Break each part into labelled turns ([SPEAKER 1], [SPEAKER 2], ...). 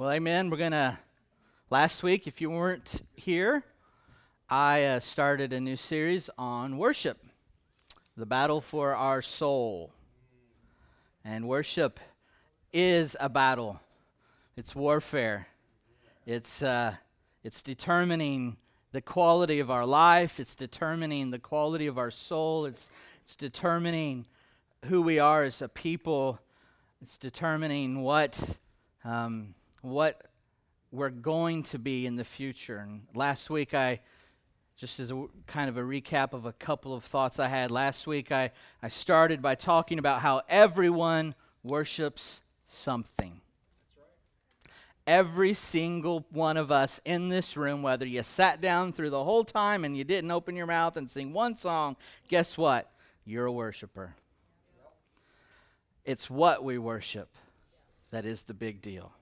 [SPEAKER 1] Well, amen. We're going to, last week, if you weren't here, I uh, started a new series on worship, the battle for our soul. And worship is a battle, it's warfare, it's, uh, it's determining the quality of our life, it's determining the quality of our soul, it's, it's determining who we are as a people, it's determining what. Um, what we're going to be in the future. And last week, I, just as a kind of a recap of a couple of thoughts I had last week, I, I started by talking about how everyone worships something. Every single one of us in this room, whether you sat down through the whole time and you didn't open your mouth and sing one song, guess what? You're a worshiper. It's what we worship that is the big deal.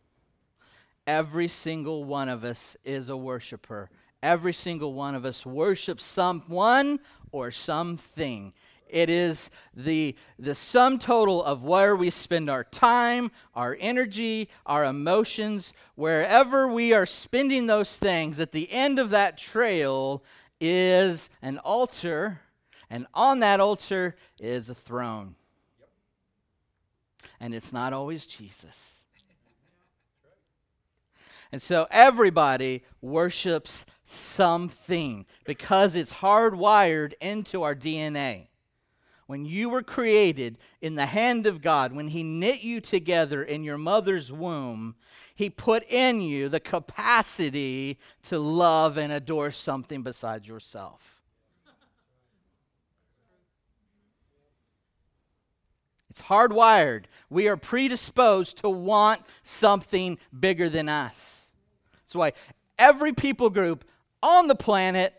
[SPEAKER 1] Every single one of us is a worshiper. Every single one of us worships someone or something. It is the, the sum total of where we spend our time, our energy, our emotions, wherever we are spending those things, at the end of that trail is an altar, and on that altar is a throne. And it's not always Jesus. And so everybody worships something because it's hardwired into our DNA. When you were created in the hand of God, when He knit you together in your mother's womb, He put in you the capacity to love and adore something besides yourself. It's hardwired. We are predisposed to want something bigger than us. That's why every people group on the planet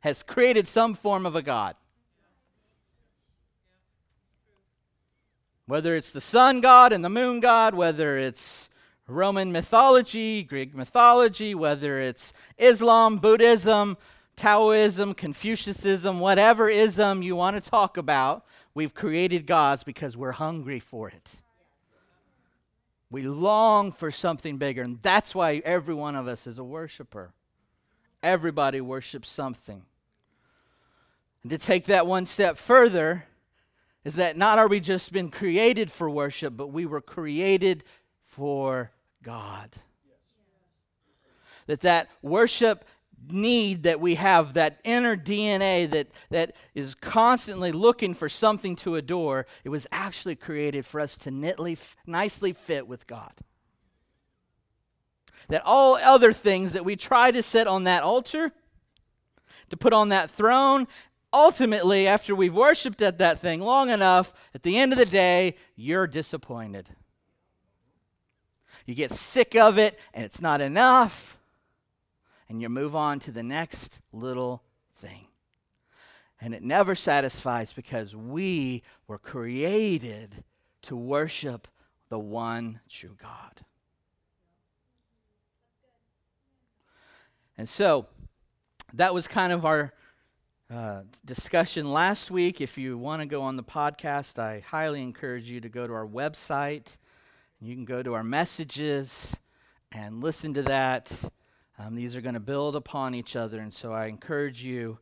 [SPEAKER 1] has created some form of a god. Whether it's the sun god and the moon god, whether it's Roman mythology, Greek mythology, whether it's Islam, Buddhism, Taoism, Confucianism, whatever ism you want to talk about, we've created gods because we're hungry for it. We long for something bigger, and that's why every one of us is a worshiper. Everybody worships something. And to take that one step further, is that not are we just been created for worship, but we were created for God. That that worship need that we have, that inner DNA that, that is constantly looking for something to adore, it was actually created for us to neatly, nicely fit with God. That all other things that we try to set on that altar, to put on that throne, ultimately, after we've worshiped at that thing long enough, at the end of the day, you're disappointed. You get sick of it, and it's not enough and you move on to the next little thing. And it never satisfies because we were created to worship the one true God. And so that was kind of our uh, discussion last week. If you want to go on the podcast, I highly encourage you to go to our website. You can go to our messages and listen to that. Um, these are going to build upon each other, and so I encourage you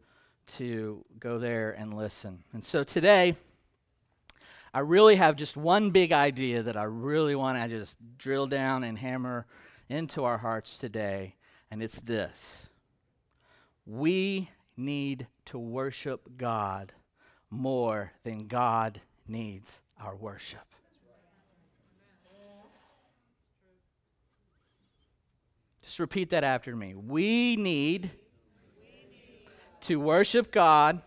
[SPEAKER 1] to go there and listen. And so today, I really have just one big idea that I really want to just drill down and hammer into our hearts today, and it's this we need to worship God more than God needs our worship. Just repeat that after me. We need to worship God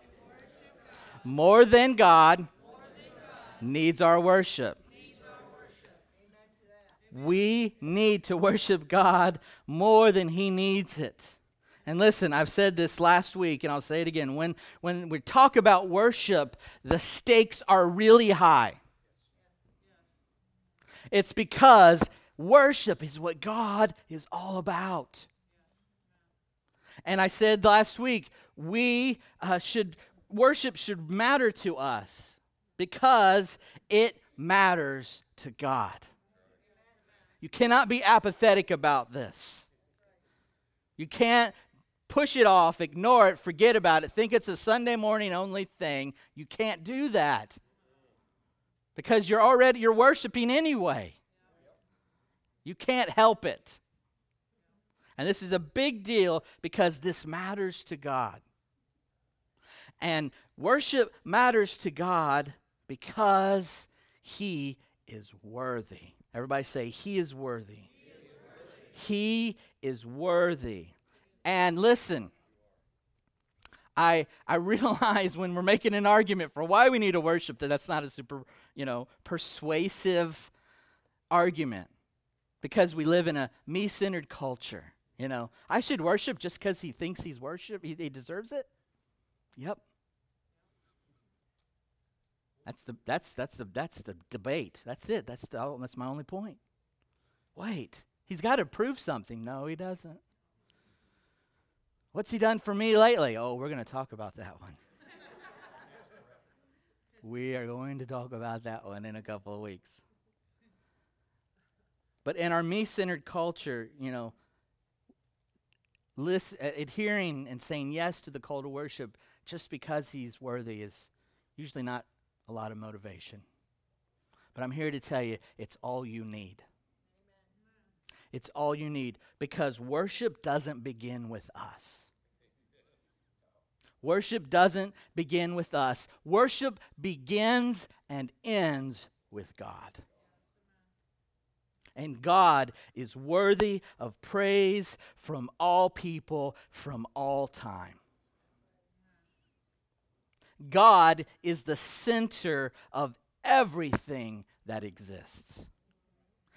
[SPEAKER 1] more than God needs our worship. We need to worship God more than He needs it. And listen, I've said this last week and I'll say it again. When, when we talk about worship, the stakes are really high. It's because Worship is what God is all about. And I said last week, we uh, should, worship should matter to us because it matters to God. You cannot be apathetic about this. You can't push it off, ignore it, forget about it, think it's a Sunday morning only thing. You can't do that. Because you're already you're worshiping anyway. You can't help it. And this is a big deal because this matters to God. And worship matters to God because he is worthy. Everybody say, He is worthy. He is worthy. He is worthy. And listen, I, I realize when we're making an argument for why we need to worship that that's not a super, you know, persuasive argument because we live in a me-centered culture. You know, I should worship just because he thinks he's worship, he, he deserves it. Yep. That's the that's that's the that's the debate. That's it. That's the oh, that's my only point. Wait, he's got to prove something. No, he doesn't. What's he done for me lately? Oh, we're going to talk about that one. we are going to talk about that one in a couple of weeks. But in our me centered culture, you know, listen, adhering and saying yes to the call to worship just because he's worthy is usually not a lot of motivation. But I'm here to tell you it's all you need. It's all you need because worship doesn't begin with us. Worship doesn't begin with us. Worship begins and ends with God. And God is worthy of praise from all people from all time. God is the center of everything that exists.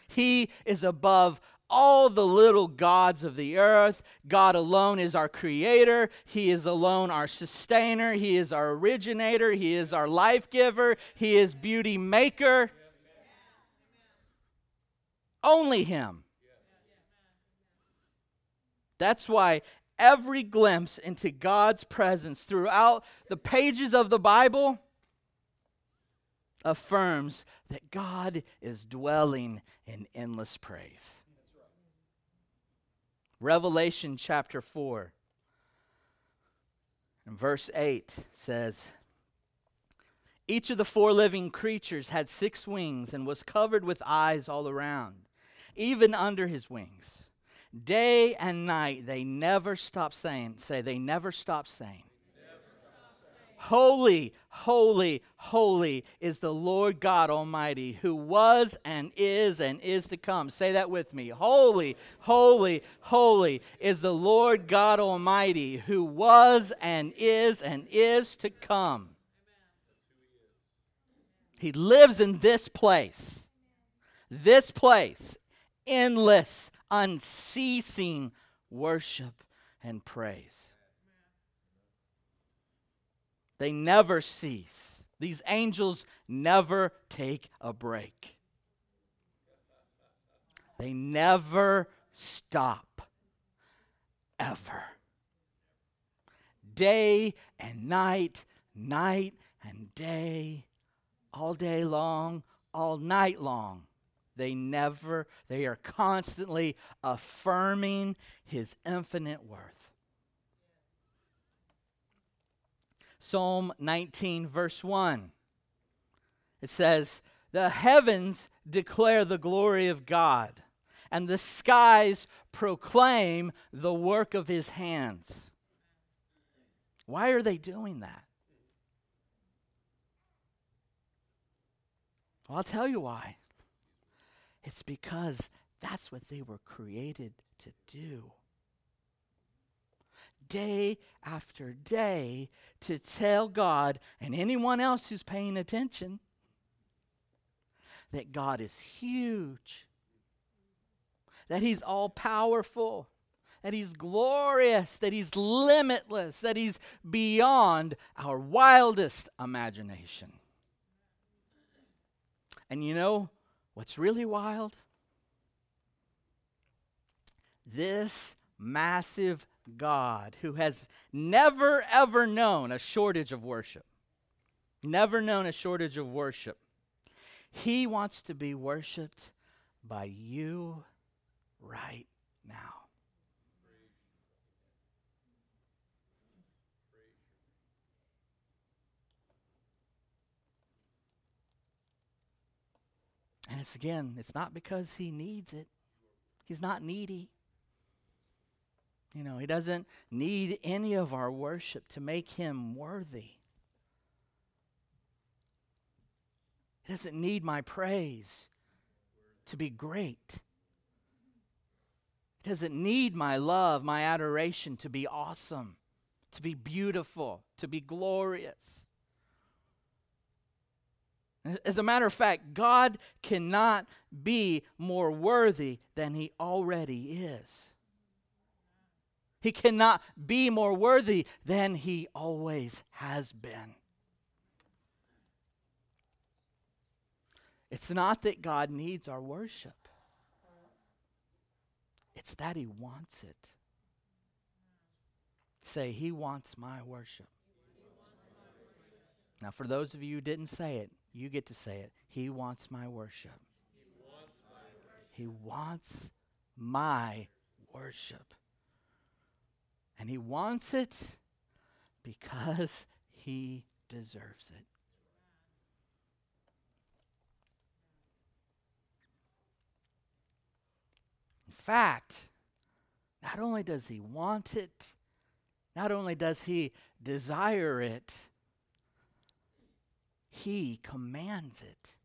[SPEAKER 1] He is above all the little gods of the earth. God alone is our creator. He is alone our sustainer. He is our originator. He is our life giver. He is beauty maker. Only Him. That's why every glimpse into God's presence throughout the pages of the Bible affirms that God is dwelling in endless praise. Revelation chapter 4 and verse 8 says, Each of the four living creatures had six wings and was covered with eyes all around, even under his wings. Day and night they never stop saying, say, they never stop saying, Holy, holy, holy is the Lord God Almighty, who was and is and is to come. Say that with me. Holy, holy, holy is the Lord God Almighty, who was and is and is to come. He lives in this place. This place, endless, unceasing worship and praise. They never cease. These angels never take a break. They never stop. Ever. Day and night, night and day, all day long, all night long. They never, they are constantly affirming his infinite worth. Psalm 19, verse 1. It says, The heavens declare the glory of God, and the skies proclaim the work of his hands. Why are they doing that? Well, I'll tell you why. It's because that's what they were created to do day after day to tell God and anyone else who's paying attention that God is huge, that He's all powerful, that He's glorious, that He's limitless, that He's beyond our wildest imagination. And you know what's really wild? This massive God who has never, ever known a shortage of worship. Never known a shortage of worship. He wants to be worshiped by you right now. And it's again, it's not because he needs it. He's not needy. You know, he doesn't need any of our worship to make him worthy. He doesn't need my praise to be great. He doesn't need my love, my adoration to be awesome, to be beautiful, to be glorious. As a matter of fact, God cannot be more worthy than he already is. He cannot be more worthy than he always has been. It's not that God needs our worship, it's that he wants it. Say, He wants my worship. Now, for those of you who didn't say it, you get to say it. He wants my worship. He wants my worship. And he wants it because he deserves it. In fact, not only does he want it, not only does he desire it, he commands it.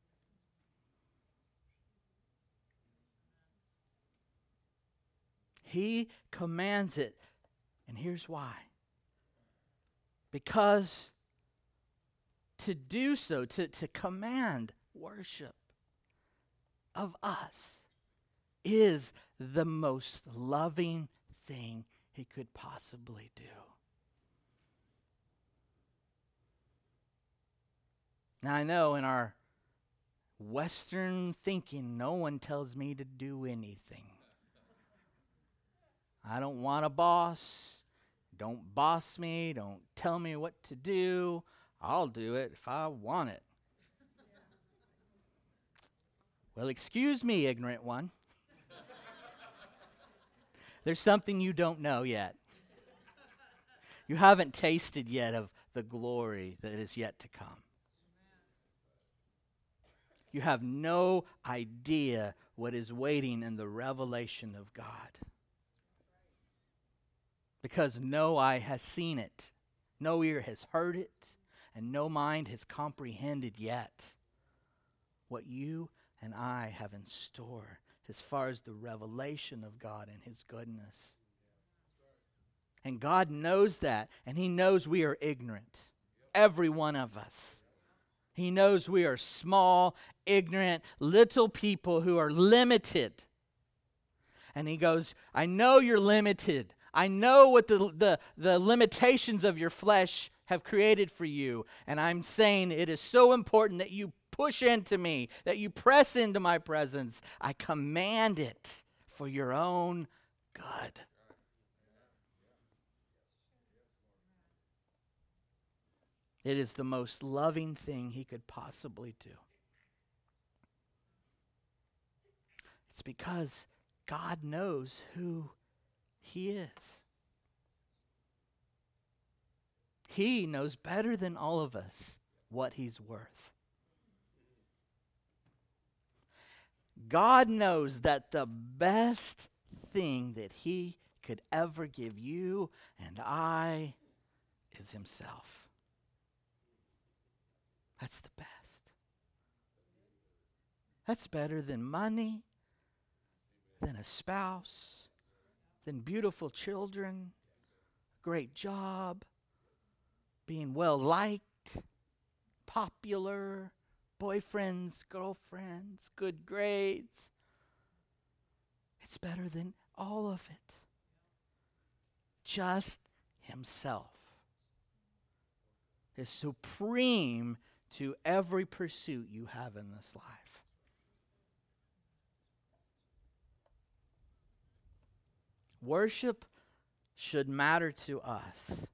[SPEAKER 1] He commands it. And here's why. Because to do so, to, to command worship of us, is the most loving thing he could possibly do. Now, I know in our Western thinking, no one tells me to do anything. I don't want a boss. Don't boss me. Don't tell me what to do. I'll do it if I want it. Well, excuse me, ignorant one. There's something you don't know yet. You haven't tasted yet of the glory that is yet to come. You have no idea what is waiting in the revelation of God. Because no eye has seen it, no ear has heard it, and no mind has comprehended yet what you and I have in store as far as the revelation of God and His goodness. And God knows that, and He knows we are ignorant, every one of us. He knows we are small, ignorant, little people who are limited. And he goes, I know you're limited. I know what the, the, the limitations of your flesh have created for you. And I'm saying it is so important that you push into me, that you press into my presence. I command it for your own good. It is the most loving thing he could possibly do. It's because God knows who he is. He knows better than all of us what he's worth. God knows that the best thing that he could ever give you and I is himself. That's the best. That's better than money, than a spouse, than beautiful children, great job, being well liked, popular, boyfriends, girlfriends, good grades. It's better than all of it. Just Himself is supreme to every pursuit you have in this life. Worship should matter to us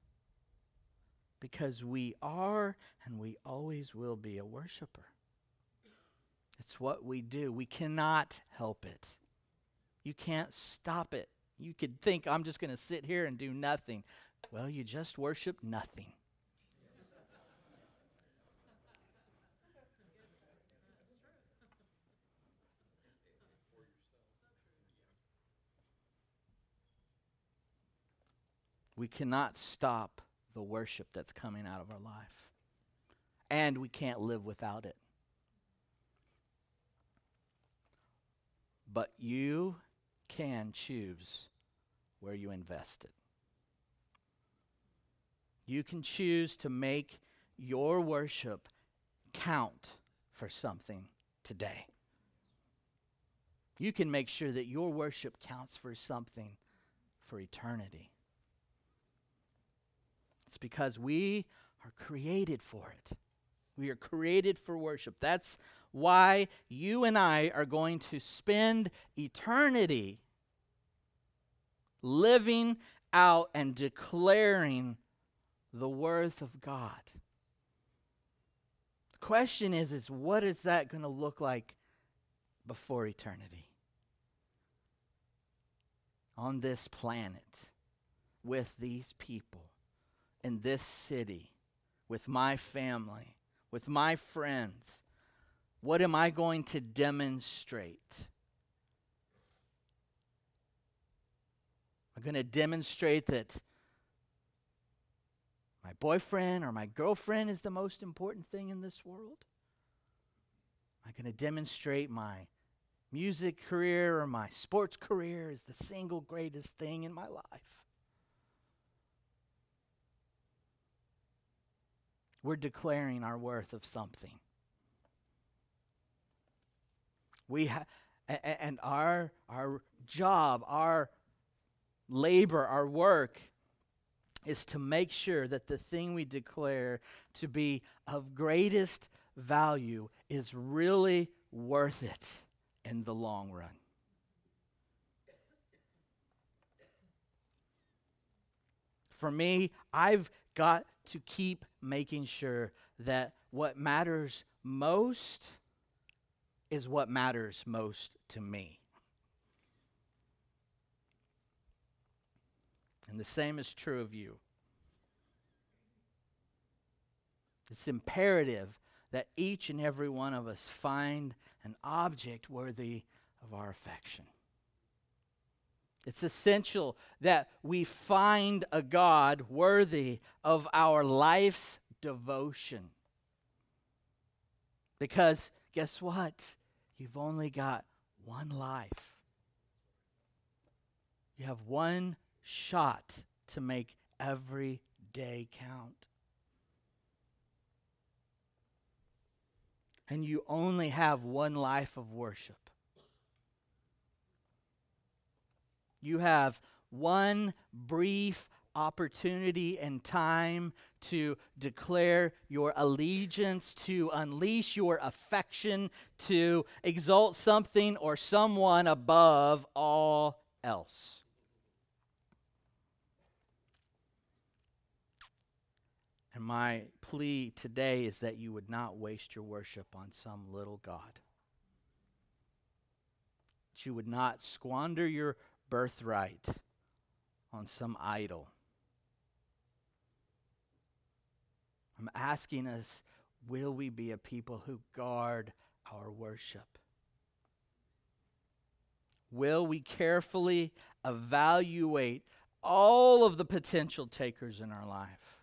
[SPEAKER 1] because we are and we always will be a worshiper. It's what we do. We cannot help it. You can't stop it. You could think, I'm just going to sit here and do nothing. Well, you just worship nothing. We cannot stop the worship that's coming out of our life. And we can't live without it. But you can choose where you invest it. You can choose to make your worship count for something today. You can make sure that your worship counts for something for eternity. It's because we are created for it. We are created for worship. That's why you and I are going to spend eternity living out and declaring the worth of God. The question is is what is that going to look like before eternity? On this planet with these people in this city, with my family, with my friends? What am I going to demonstrate? I'm going to demonstrate that my boyfriend or my girlfriend is the most important thing in this world? I'm going to demonstrate my music career or my sports career is the single greatest thing in my life? We're declaring our worth of something. We ha- and our our job, our labor, our work is to make sure that the thing we declare to be of greatest value is really worth it in the long run. For me, I've got to keep making sure that what matters most is what matters most to me. And the same is true of you. It's imperative that each and every one of us find an object worthy of our affection. It's essential that we find a God worthy of our life's devotion. Because guess what? You've only got one life. You have one shot to make every day count. And you only have one life of worship. You have one brief opportunity and time to declare your allegiance, to unleash your affection, to exalt something or someone above all else. And my plea today is that you would not waste your worship on some little God. That you would not squander your birthright on some idol. I'm asking us will we be a people who guard our worship? Will we carefully evaluate all of the potential takers in our life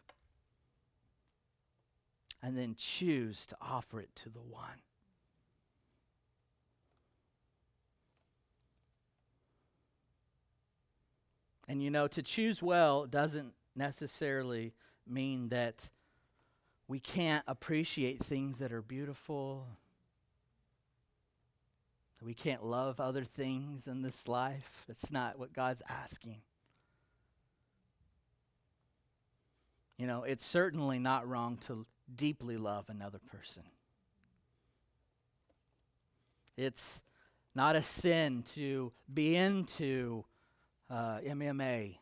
[SPEAKER 1] and then choose to offer it to the one? And you know, to choose well doesn't necessarily mean that we can't appreciate things that are beautiful. We can't love other things in this life. That's not what God's asking. You know, it's certainly not wrong to deeply love another person. It's not a sin to be into uh, MMA,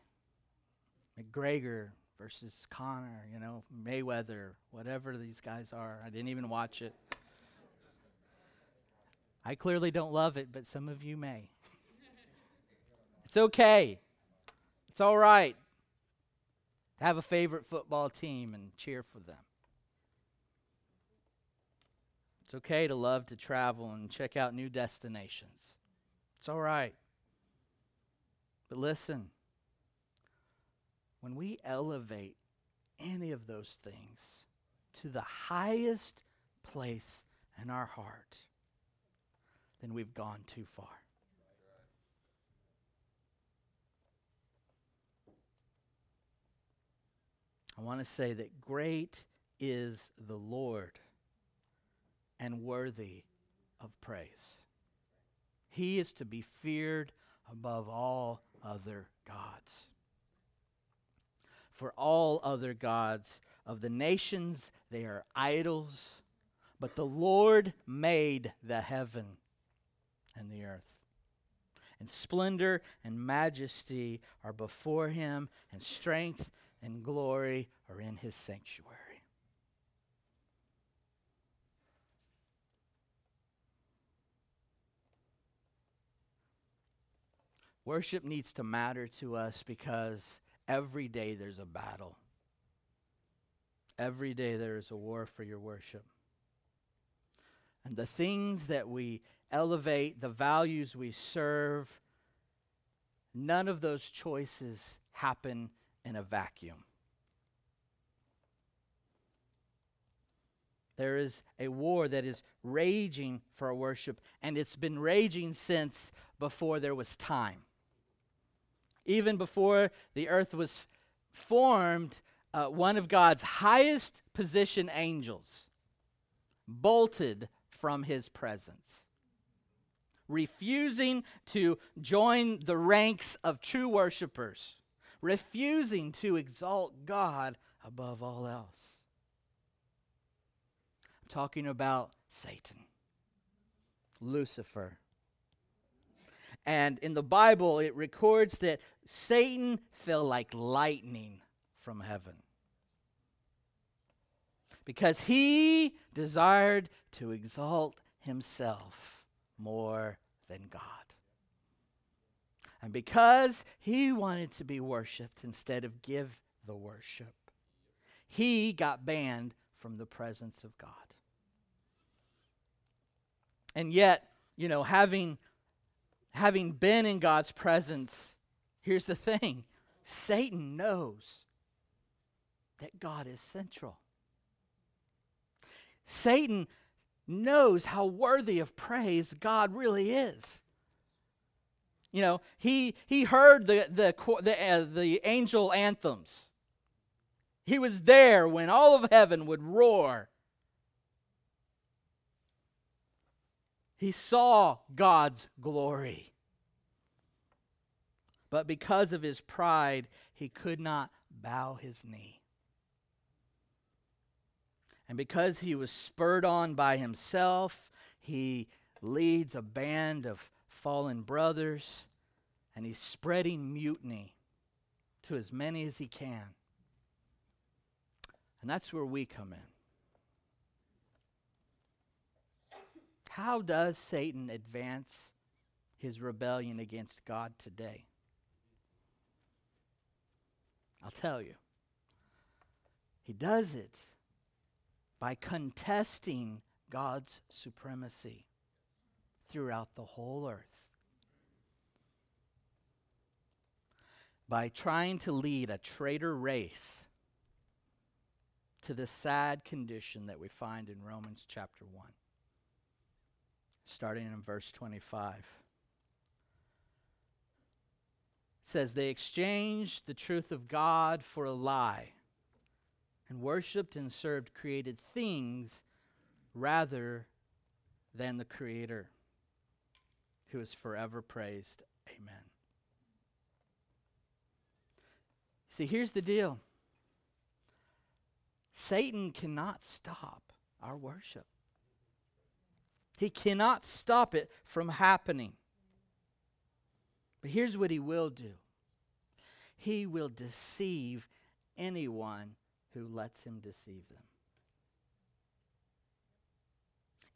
[SPEAKER 1] McGregor versus Conor, you know, Mayweather, whatever these guys are. I didn't even watch it. I clearly don't love it, but some of you may. it's okay. It's all right to have a favorite football team and cheer for them. It's okay to love to travel and check out new destinations. It's all right. But listen, when we elevate any of those things to the highest place in our heart, then we've gone too far. I want to say that great is the Lord and worthy of praise. He is to be feared above all other gods. For all other gods of the nations, they are idols, but the Lord made the heaven and the earth. And splendor and majesty are before him, and strength and glory are in his sanctuary. Worship needs to matter to us because every day there's a battle. Every day there is a war for your worship. And the things that we elevate, the values we serve, none of those choices happen in a vacuum. There is a war that is raging for our worship, and it's been raging since before there was time. Even before the earth was formed, uh, one of God's highest position angels bolted from his presence, refusing to join the ranks of true worshipers, refusing to exalt God above all else. I'm talking about Satan, Lucifer. And in the Bible, it records that Satan fell like lightning from heaven because he desired to exalt himself more than God. And because he wanted to be worshiped instead of give the worship, he got banned from the presence of God. And yet, you know, having having been in God's presence, here's the thing Satan knows that God is central. Satan knows how worthy of praise God really is. You know, he, he heard the, the, the, uh, the angel anthems. He was there when all of heaven would roar. He saw God's glory. But because of his pride, he could not bow his knee. And because he was spurred on by himself, he leads a band of fallen brothers and he's spreading mutiny to as many as he can. And that's where we come in. How does Satan advance his rebellion against God today? I'll tell you. He does it by contesting God's supremacy throughout the whole earth. By trying to lead a traitor race to the sad condition that we find in Romans chapter 1, starting in verse 25. It says, They exchanged the truth of God for a lie and worshiped and served created things rather than the Creator, who is forever praised. Amen. See, here's the deal Satan cannot stop our worship, he cannot stop it from happening. But here's what he will do he will deceive anyone who lets him deceive them.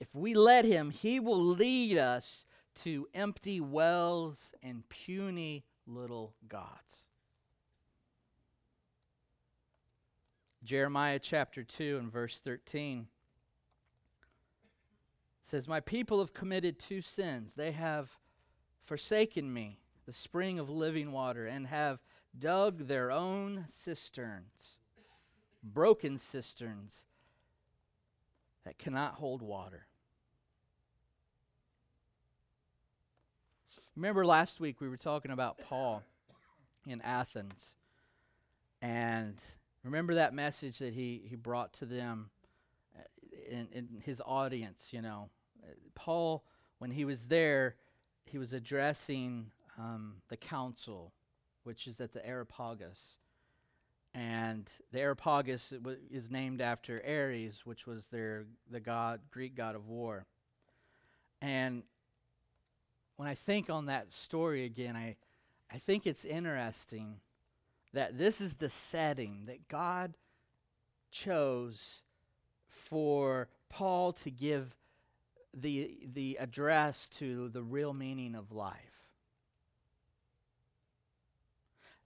[SPEAKER 1] if we let him, he will lead us to empty wells and puny little gods. Jeremiah chapter 2 and verse 13 says, My people have committed two sins. They have forsaken me, the spring of living water, and have dug their own cisterns, broken cisterns that cannot hold water. Remember last week we were talking about Paul in Athens. And remember that message that he, he brought to them uh, in, in his audience, you know. Paul, when he was there, he was addressing um, the council, which is at the Areopagus. And the Areopagus is named after Ares, which was their the god Greek god of war. And when I think on that story again, I, I think it's interesting that this is the setting that God chose for Paul to give the, the address to the real meaning of life.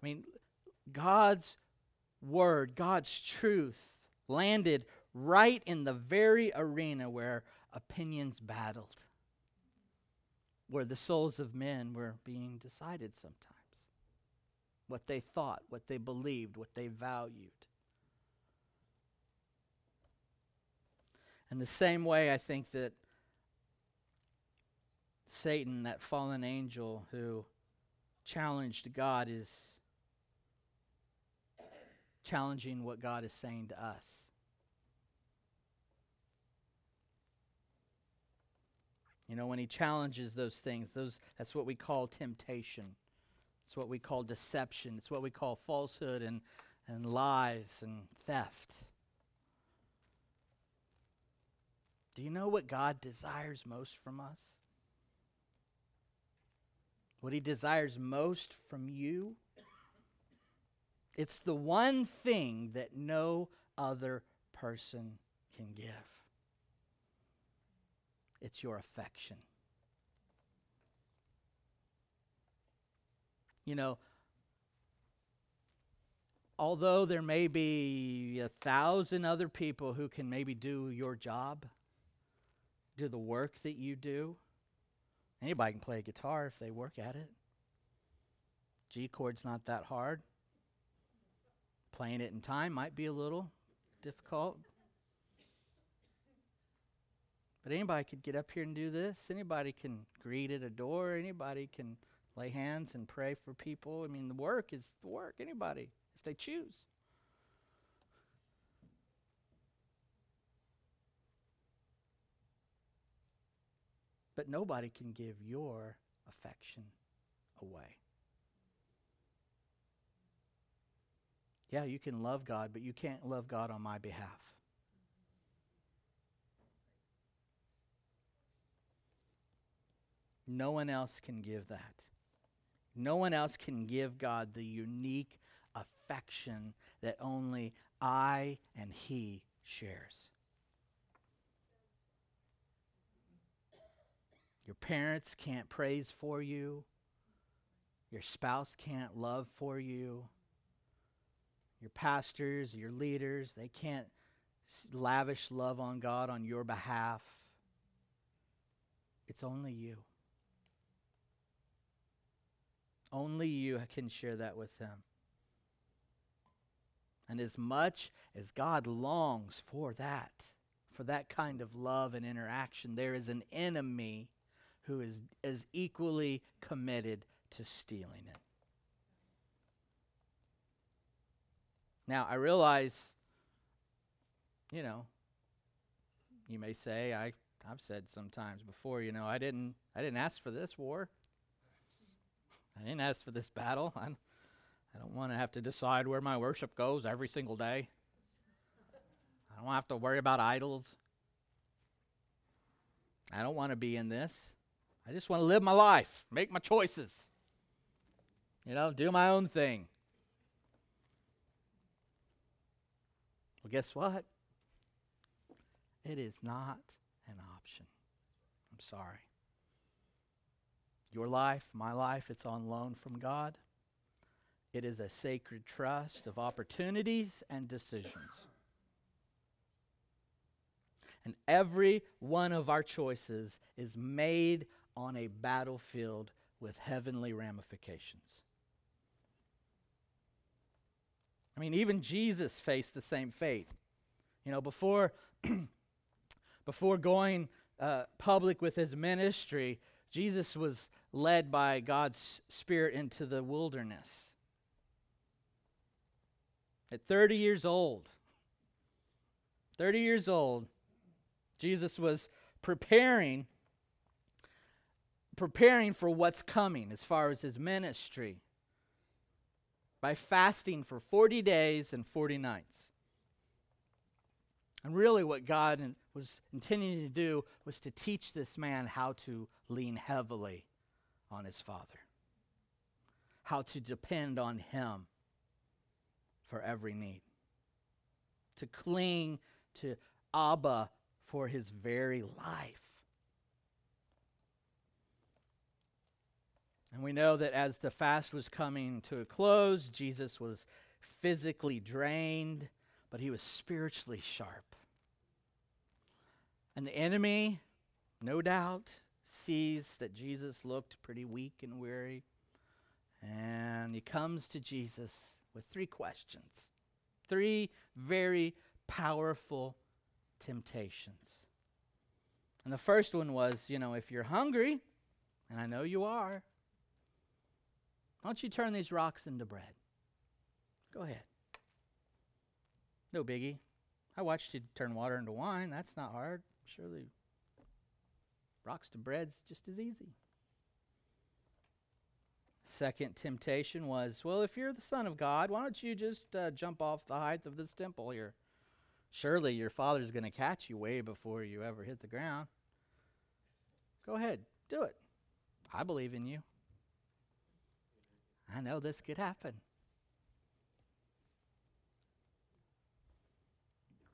[SPEAKER 1] I mean, God's word, God's truth landed right in the very arena where opinions battled, where the souls of men were being decided sometimes. What they thought, what they believed, what they valued. In the same way, I think that Satan, that fallen angel who challenged God, is challenging what God is saying to us. You know, when he challenges those things, those that's what we call temptation. It's what we call deception. It's what we call falsehood and, and lies and theft. Do you know what God desires most from us? What he desires most from you. It's the one thing that no other person can give it's your affection. You know, although there may be a thousand other people who can maybe do your job, do the work that you do, Anybody can play a guitar if they work at it. G chord's not that hard. Playing it in time might be a little difficult. But anybody could get up here and do this. Anybody can greet at a door. Anybody can lay hands and pray for people. I mean, the work is the work. Anybody, if they choose. But nobody can give your affection away. Yeah, you can love God, but you can't love God on my behalf. No one else can give that. No one else can give God the unique affection that only I and He shares. Your parents can't praise for you. Your spouse can't love for you. Your pastors, your leaders, they can't lavish love on God on your behalf. It's only you. Only you can share that with them. And as much as God longs for that, for that kind of love and interaction, there is an enemy who is as equally committed to stealing it. Now, I realize, you know, you may say, I, I've said sometimes before, you know, I didn't, I didn't ask for this war. I didn't ask for this battle. I'm, I don't want to have to decide where my worship goes every single day. I don't have to worry about idols. I don't want to be in this. I just want to live my life, make my choices, you know, do my own thing. Well, guess what? It is not an option. I'm sorry. Your life, my life, it's on loan from God. It is a sacred trust of opportunities and decisions. And every one of our choices is made on a battlefield with heavenly ramifications. I mean, even Jesus faced the same fate. You know, before, before going uh, public with his ministry, Jesus was led by God's Spirit into the wilderness. At 30 years old, 30 years old, Jesus was preparing preparing for what's coming as far as his ministry by fasting for 40 days and 40 nights. And really, what God was intending to do was to teach this man how to lean heavily on his Father, how to depend on Him for every need, to cling to Abba for his very life. And we know that as the fast was coming to a close, Jesus was physically drained, but he was spiritually sharp. And the enemy, no doubt, sees that Jesus looked pretty weak and weary. And he comes to Jesus with three questions. Three very powerful temptations. And the first one was, you know, if you're hungry, and I know you are, why don't you turn these rocks into bread? Go ahead. No biggie. I watched you turn water into wine. That's not hard. Surely rocks to bread's just as easy. Second temptation was, well, if you're the Son of God, why don't you just uh, jump off the height of this temple here? Surely your Father's going to catch you way before you ever hit the ground. Go ahead, do it. I believe in you. I know this could happen.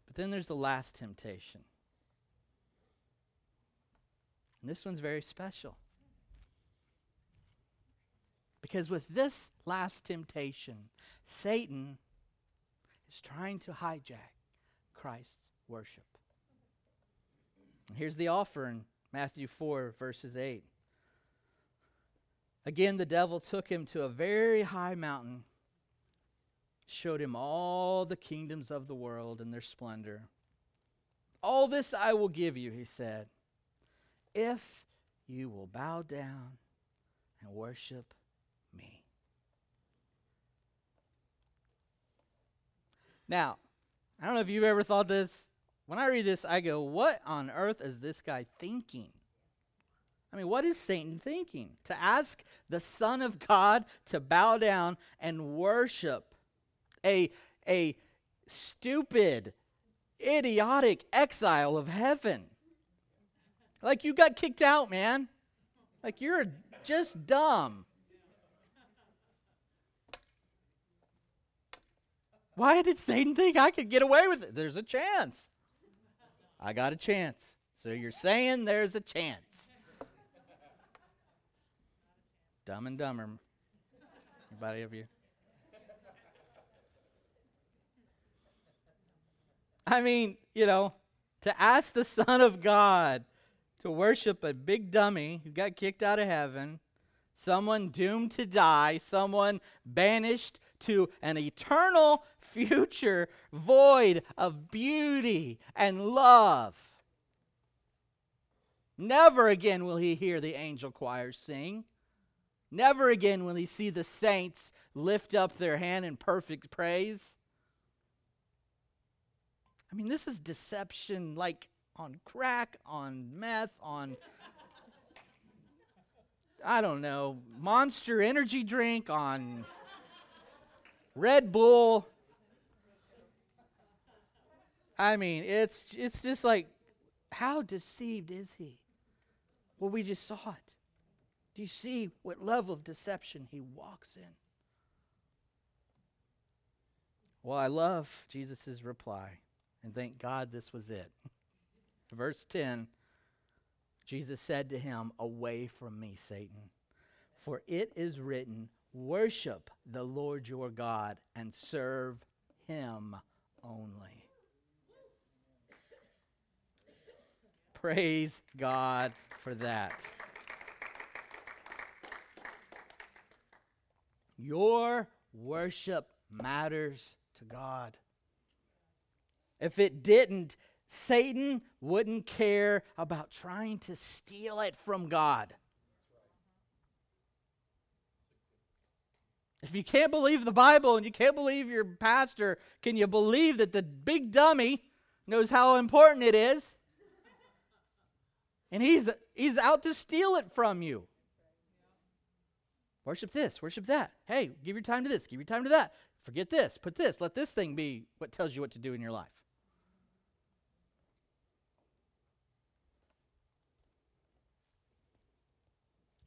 [SPEAKER 1] But then there's the last temptation. And this one's very special. Because with this last temptation, Satan is trying to hijack Christ's worship. And here's the offer in Matthew 4, verses 8. Again, the devil took him to a very high mountain, showed him all the kingdoms of the world and their splendor. All this I will give you, he said, if you will bow down and worship me. Now, I don't know if you've ever thought this. When I read this, I go, what on earth is this guy thinking? I mean, what is Satan thinking? To ask the Son of God to bow down and worship a, a stupid, idiotic exile of heaven. Like, you got kicked out, man. Like, you're just dumb. Why did Satan think I could get away with it? There's a chance. I got a chance. So you're saying there's a chance. Dumb and dumber. Anybody of you? I mean, you know, to ask the Son of God to worship a big dummy who got kicked out of heaven, someone doomed to die, someone banished to an eternal future void of beauty and love. Never again will he hear the angel choir sing. Never again will he see the saints lift up their hand in perfect praise. I mean, this is deception like on crack, on meth, on, I don't know, monster energy drink, on Red Bull. I mean, it's it's just like how deceived is he? Well, we just saw it. Do you see what level of deception he walks in? Well, I love Jesus' reply, and thank God this was it. Verse 10 Jesus said to him, Away from me, Satan. For it is written, Worship the Lord your God and serve him only. Praise God for that. Your worship matters to God. If it didn't, Satan wouldn't care about trying to steal it from God. If you can't believe the Bible and you can't believe your pastor, can you believe that the big dummy knows how important it is? And he's, he's out to steal it from you. Worship this, worship that. Hey, give your time to this, give your time to that. Forget this, put this, let this thing be what tells you what to do in your life.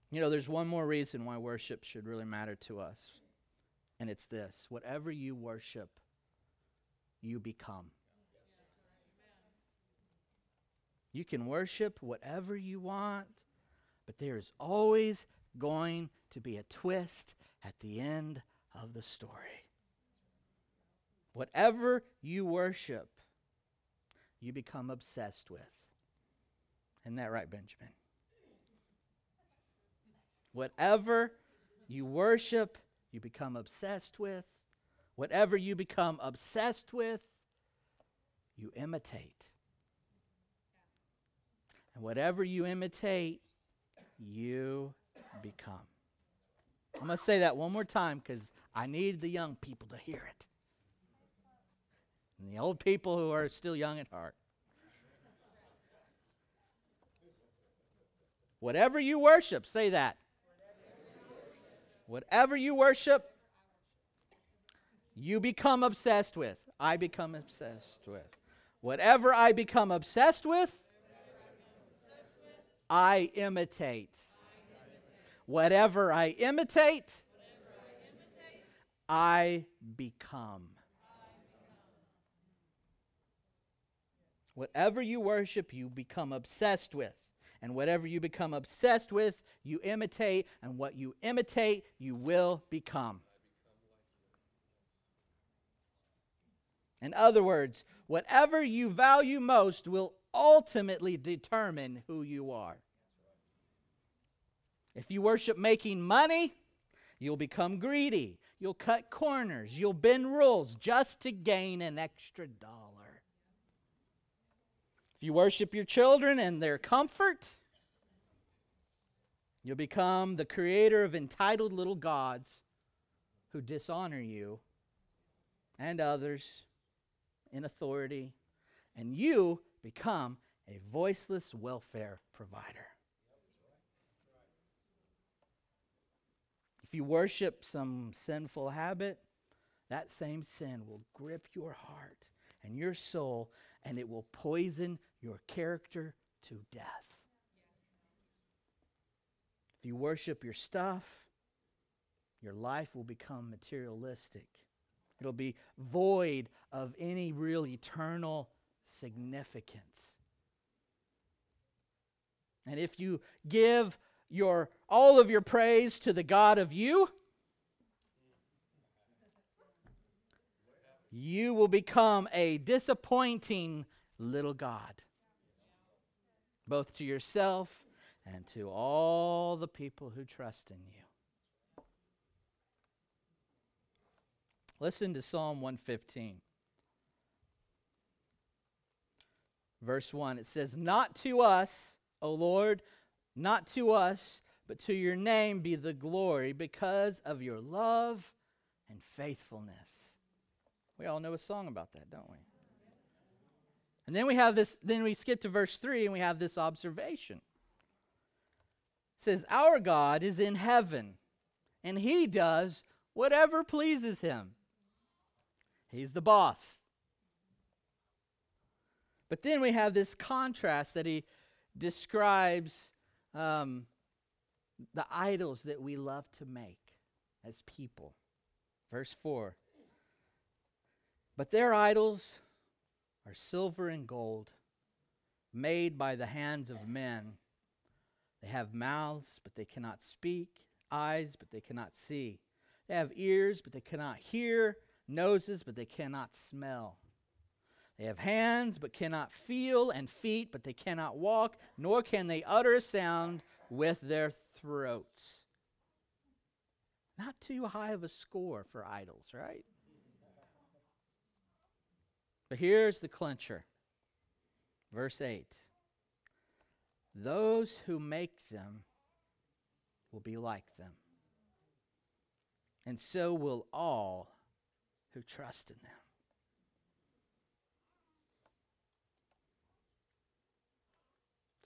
[SPEAKER 1] You know, there's one more reason why worship should really matter to us, and it's this whatever you worship, you become. You can worship whatever you want, but there is always going to be a twist at the end of the story. Whatever you worship, you become obsessed with. Isn't that right, Benjamin? Whatever you worship, you become obsessed with. Whatever you become obsessed with, you imitate. And whatever you imitate, you become. I'm going to say that one more time because I need the young people to hear it. And the old people who are still young at heart. Whatever you worship, say that. Whatever you worship, you become obsessed with. I become obsessed with. Whatever I become obsessed with, I imitate. Whatever I imitate, I become. Whatever you worship, you become obsessed with. And whatever you become obsessed with, you imitate. And what you imitate, you will become. In other words, whatever you value most will ultimately determine who you are. If you worship making money, you'll become greedy. You'll cut corners. You'll bend rules just to gain an extra dollar. If you worship your children and their comfort, you'll become the creator of entitled little gods who dishonor you and others in authority, and you become a voiceless welfare provider. If you worship some sinful habit, that same sin will grip your heart and your soul, and it will poison your character to death. If you worship your stuff, your life will become materialistic. It'll be void of any real eternal significance. And if you give your all of your praise to the God of you, you will become a disappointing little God both to yourself and to all the people who trust in you. Listen to Psalm 115. Verse 1 it says, Not to us, O Lord, not to us, but to your name be the glory because of your love and faithfulness. We all know a song about that, don't we? And then we have this, then we skip to verse 3 and we have this observation. It says, Our God is in heaven, and he does whatever pleases him. He's the boss. But then we have this contrast that he describes um, the idols that we love to make as people. Verse 4 But their idols are silver and gold, made by the hands of men. They have mouths, but they cannot speak, eyes, but they cannot see. They have ears, but they cannot hear, noses, but they cannot smell. They have hands, but cannot feel, and feet, but they cannot walk, nor can they utter a sound with their throats. Not too high of a score for idols, right? But here's the clincher. Verse 8 Those who make them will be like them, and so will all who trust in them.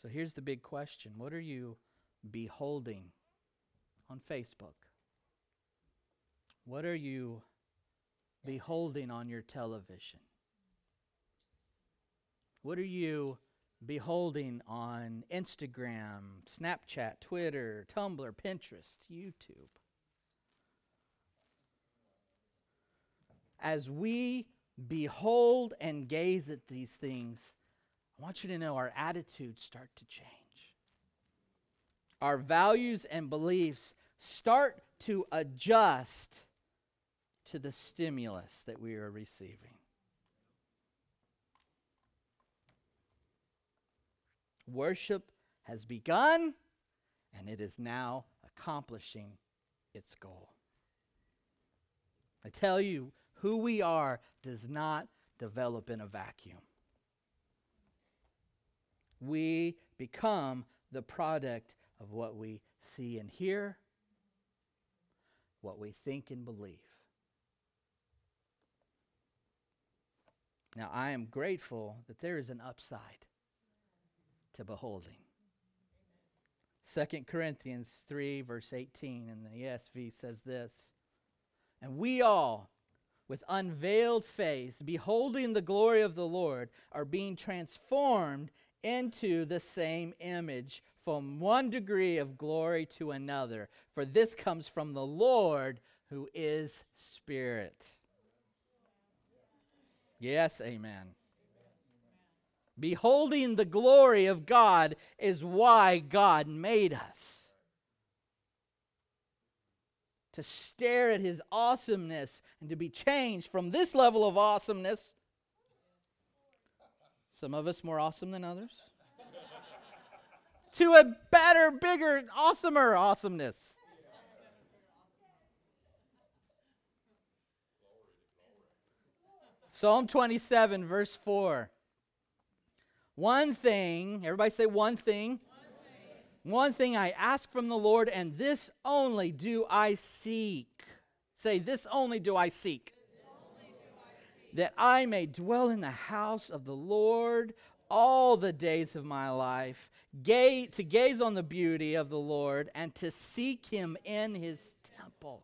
[SPEAKER 1] So here's the big question What are you beholding on Facebook? What are you beholding on your television? What are you beholding on Instagram, Snapchat, Twitter, Tumblr, Pinterest, YouTube? As we behold and gaze at these things, I want you to know our attitudes start to change. Our values and beliefs start to adjust to the stimulus that we are receiving. Worship has begun and it is now accomplishing its goal. I tell you, who we are does not develop in a vacuum. We become the product of what we see and hear, what we think and believe. Now, I am grateful that there is an upside to beholding. 2 Corinthians 3, verse 18 in the ESV says this And we all, with unveiled face, beholding the glory of the Lord, are being transformed into the same image from one degree of glory to another. For this comes from the Lord who is Spirit. Yes, amen. Beholding the glory of God is why God made us. To stare at his awesomeness and to be changed from this level of awesomeness. Some of us more awesome than others. to a better, bigger, awesomer awesomeness. Psalm 27, verse 4. One thing, everybody say one thing. One thing I ask from the Lord, and this only do I seek. Say, this only do I seek. That I may dwell in the house of the Lord all the days of my life, gaze, to gaze on the beauty of the Lord and to seek him in his temple.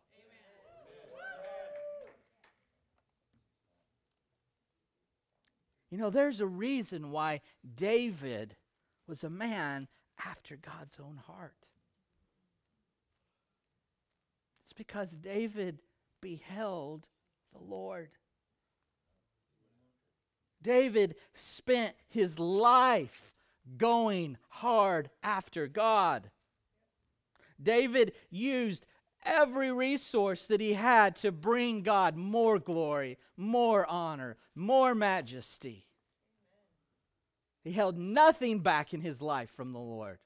[SPEAKER 1] You know, there's a reason why David was a man after God's own heart. It's because David beheld the Lord. David spent his life going hard after God. David used every resource that he had to bring God more glory, more honor, more majesty. He held nothing back in his life from the Lord.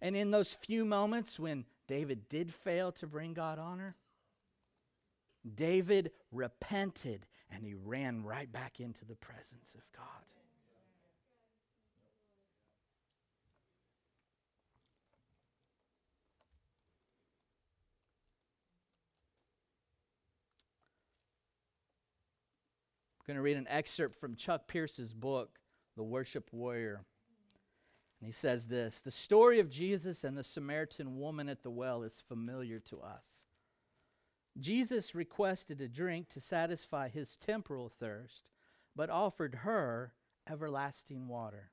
[SPEAKER 1] And in those few moments when David did fail to bring God honor, David repented and he ran right back into the presence of God. I'm going to read an excerpt from Chuck Pierce's book, The Worship Warrior. And he says this The story of Jesus and the Samaritan woman at the well is familiar to us. Jesus requested a drink to satisfy his temporal thirst, but offered her everlasting water.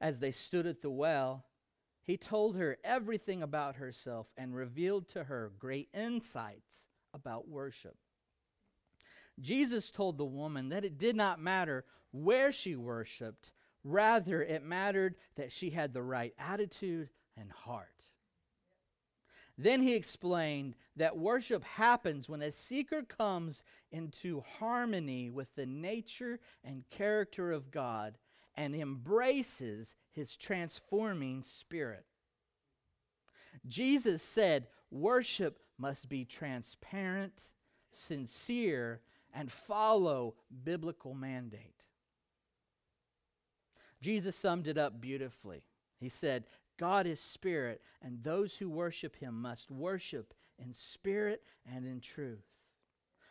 [SPEAKER 1] As they stood at the well, he told her everything about herself and revealed to her great insights about worship. Jesus told the woman that it did not matter where she worshiped, Rather, it mattered that she had the right attitude and heart. Then he explained that worship happens when a seeker comes into harmony with the nature and character of God and embraces his transforming spirit. Jesus said worship must be transparent, sincere, and follow biblical mandate. Jesus summed it up beautifully. He said, God is spirit, and those who worship him must worship in spirit and in truth.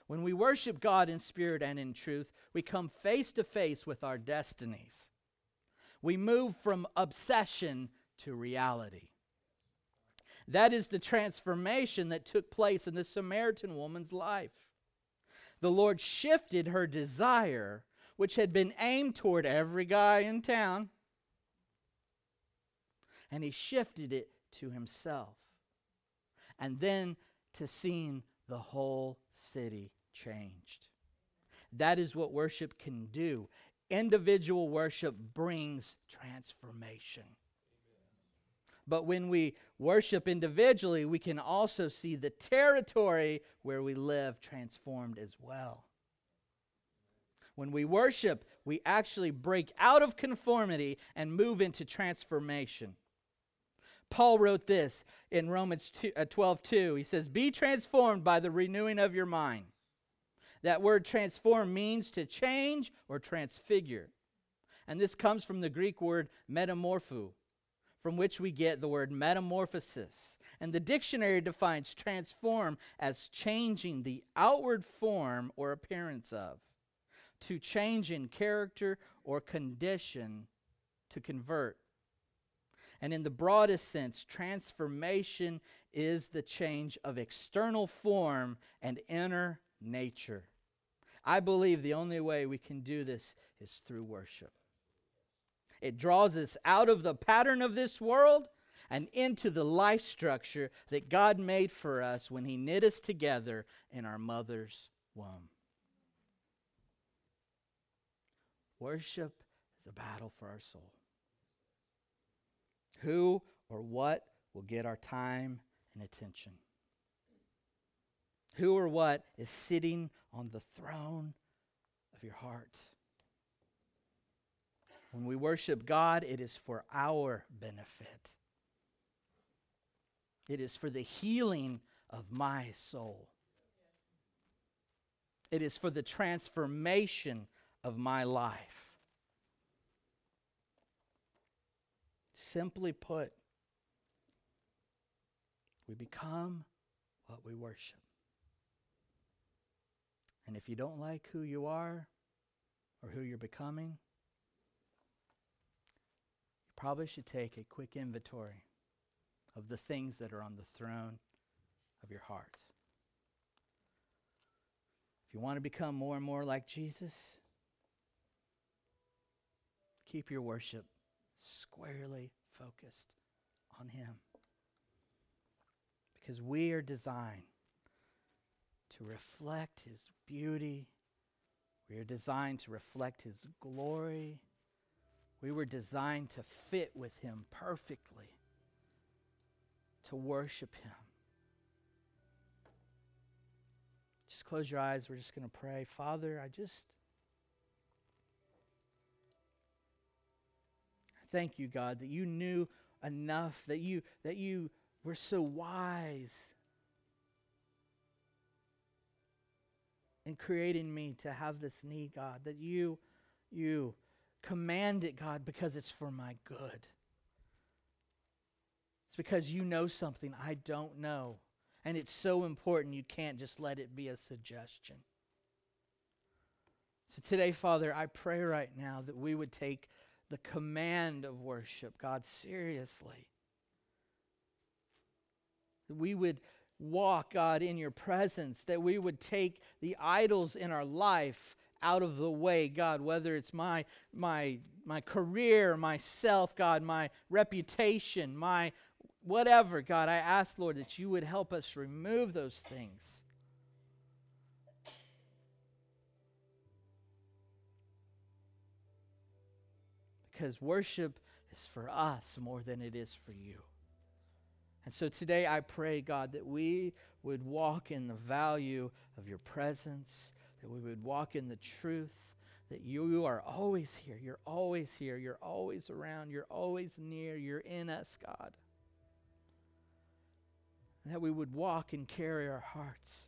[SPEAKER 1] When we worship God in spirit and in truth, we come face to face with our destinies. We move from obsession to reality. That is the transformation that took place in the Samaritan woman's life. The Lord shifted her desire, which had been aimed toward every guy in town, and he shifted it to himself. And then to seeing the whole city changed. That is what worship can do. Individual worship brings transformation. But when we worship individually, we can also see the territory where we live transformed as well. When we worship, we actually break out of conformity and move into transformation. Paul wrote this in Romans 12 2. Uh, he says, Be transformed by the renewing of your mind. That word transform means to change or transfigure. And this comes from the Greek word metamorpho, from which we get the word metamorphosis. And the dictionary defines transform as changing the outward form or appearance of, to change in character or condition, to convert. And in the broadest sense, transformation is the change of external form and inner nature. I believe the only way we can do this is through worship. It draws us out of the pattern of this world and into the life structure that God made for us when He knit us together in our mother's womb. Worship is a battle for our soul. Who or what will get our time and attention? Who or what is sitting on the throne of your heart? When we worship God, it is for our benefit. It is for the healing of my soul. It is for the transformation of my life. Simply put, we become what we worship. And if you don't like who you are or who you're becoming, you probably should take a quick inventory of the things that are on the throne of your heart. If you want to become more and more like Jesus, keep your worship squarely focused on Him. Because we are designed to reflect His beauty, we are designed to reflect His glory. We were designed to fit with Him perfectly, to worship Him. Just close your eyes. We're just going to pray. Father, I just Thank you, God, that you knew enough, that you, that you were so wise in creating me to have this need, God, that you, you command it, God, because it's for my good. It's because you know something I don't know. And it's so important you can't just let it be a suggestion. So today, Father, I pray right now that we would take the command of worship, God, seriously. That we would walk, God, in your presence, that we would take the idols in our life out of the way, God, whether it's my, my, my career, myself, God, my reputation, my whatever, God, I ask, Lord, that you would help us remove those things. Because worship is for us more than it is for you. And so today I pray, God, that we would walk in the value of your presence, that we would walk in the truth, that you are always here. You're always here. You're always around. You're always near. You're in us, God. And that we would walk and carry our hearts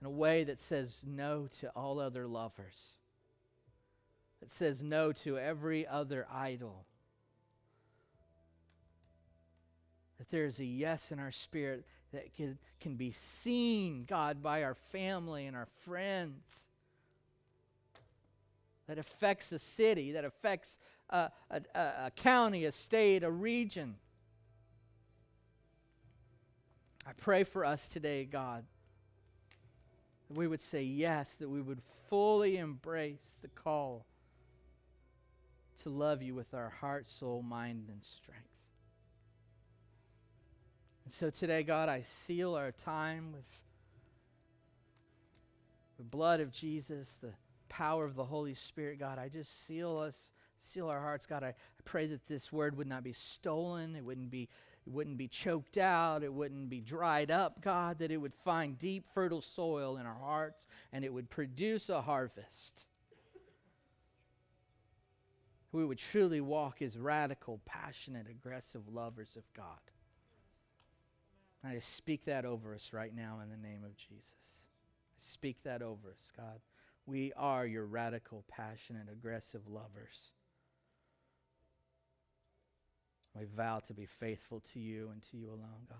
[SPEAKER 1] in a way that says no to all other lovers, that says no to every other idol. That there is a yes in our spirit that can, can be seen, God, by our family and our friends. That affects a city, that affects a, a, a county, a state, a region. I pray for us today, God, that we would say yes, that we would fully embrace the call to love you with our heart, soul, mind, and strength. And so today, God, I seal our time with the blood of Jesus, the power of the Holy Spirit, God. I just seal us, seal our hearts, God. I, I pray that this word would not be stolen, it wouldn't be, it wouldn't be choked out, it wouldn't be dried up, God, that it would find deep, fertile soil in our hearts and it would produce a harvest. We would truly walk as radical, passionate, aggressive lovers of God. I just speak that over us right now in the name of Jesus. I speak that over us, God. We are your radical, passionate, aggressive lovers. We vow to be faithful to you and to you alone, God.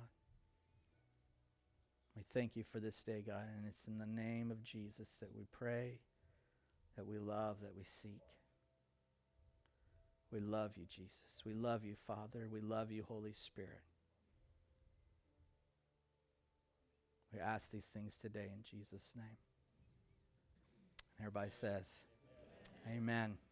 [SPEAKER 1] We thank you for this day, God, and it's in the name of Jesus that we pray, that we love, that we seek. We love you, Jesus. We love you, Father. We love you, Holy Spirit. We ask these things today in Jesus' name. Everybody says, Amen. Amen.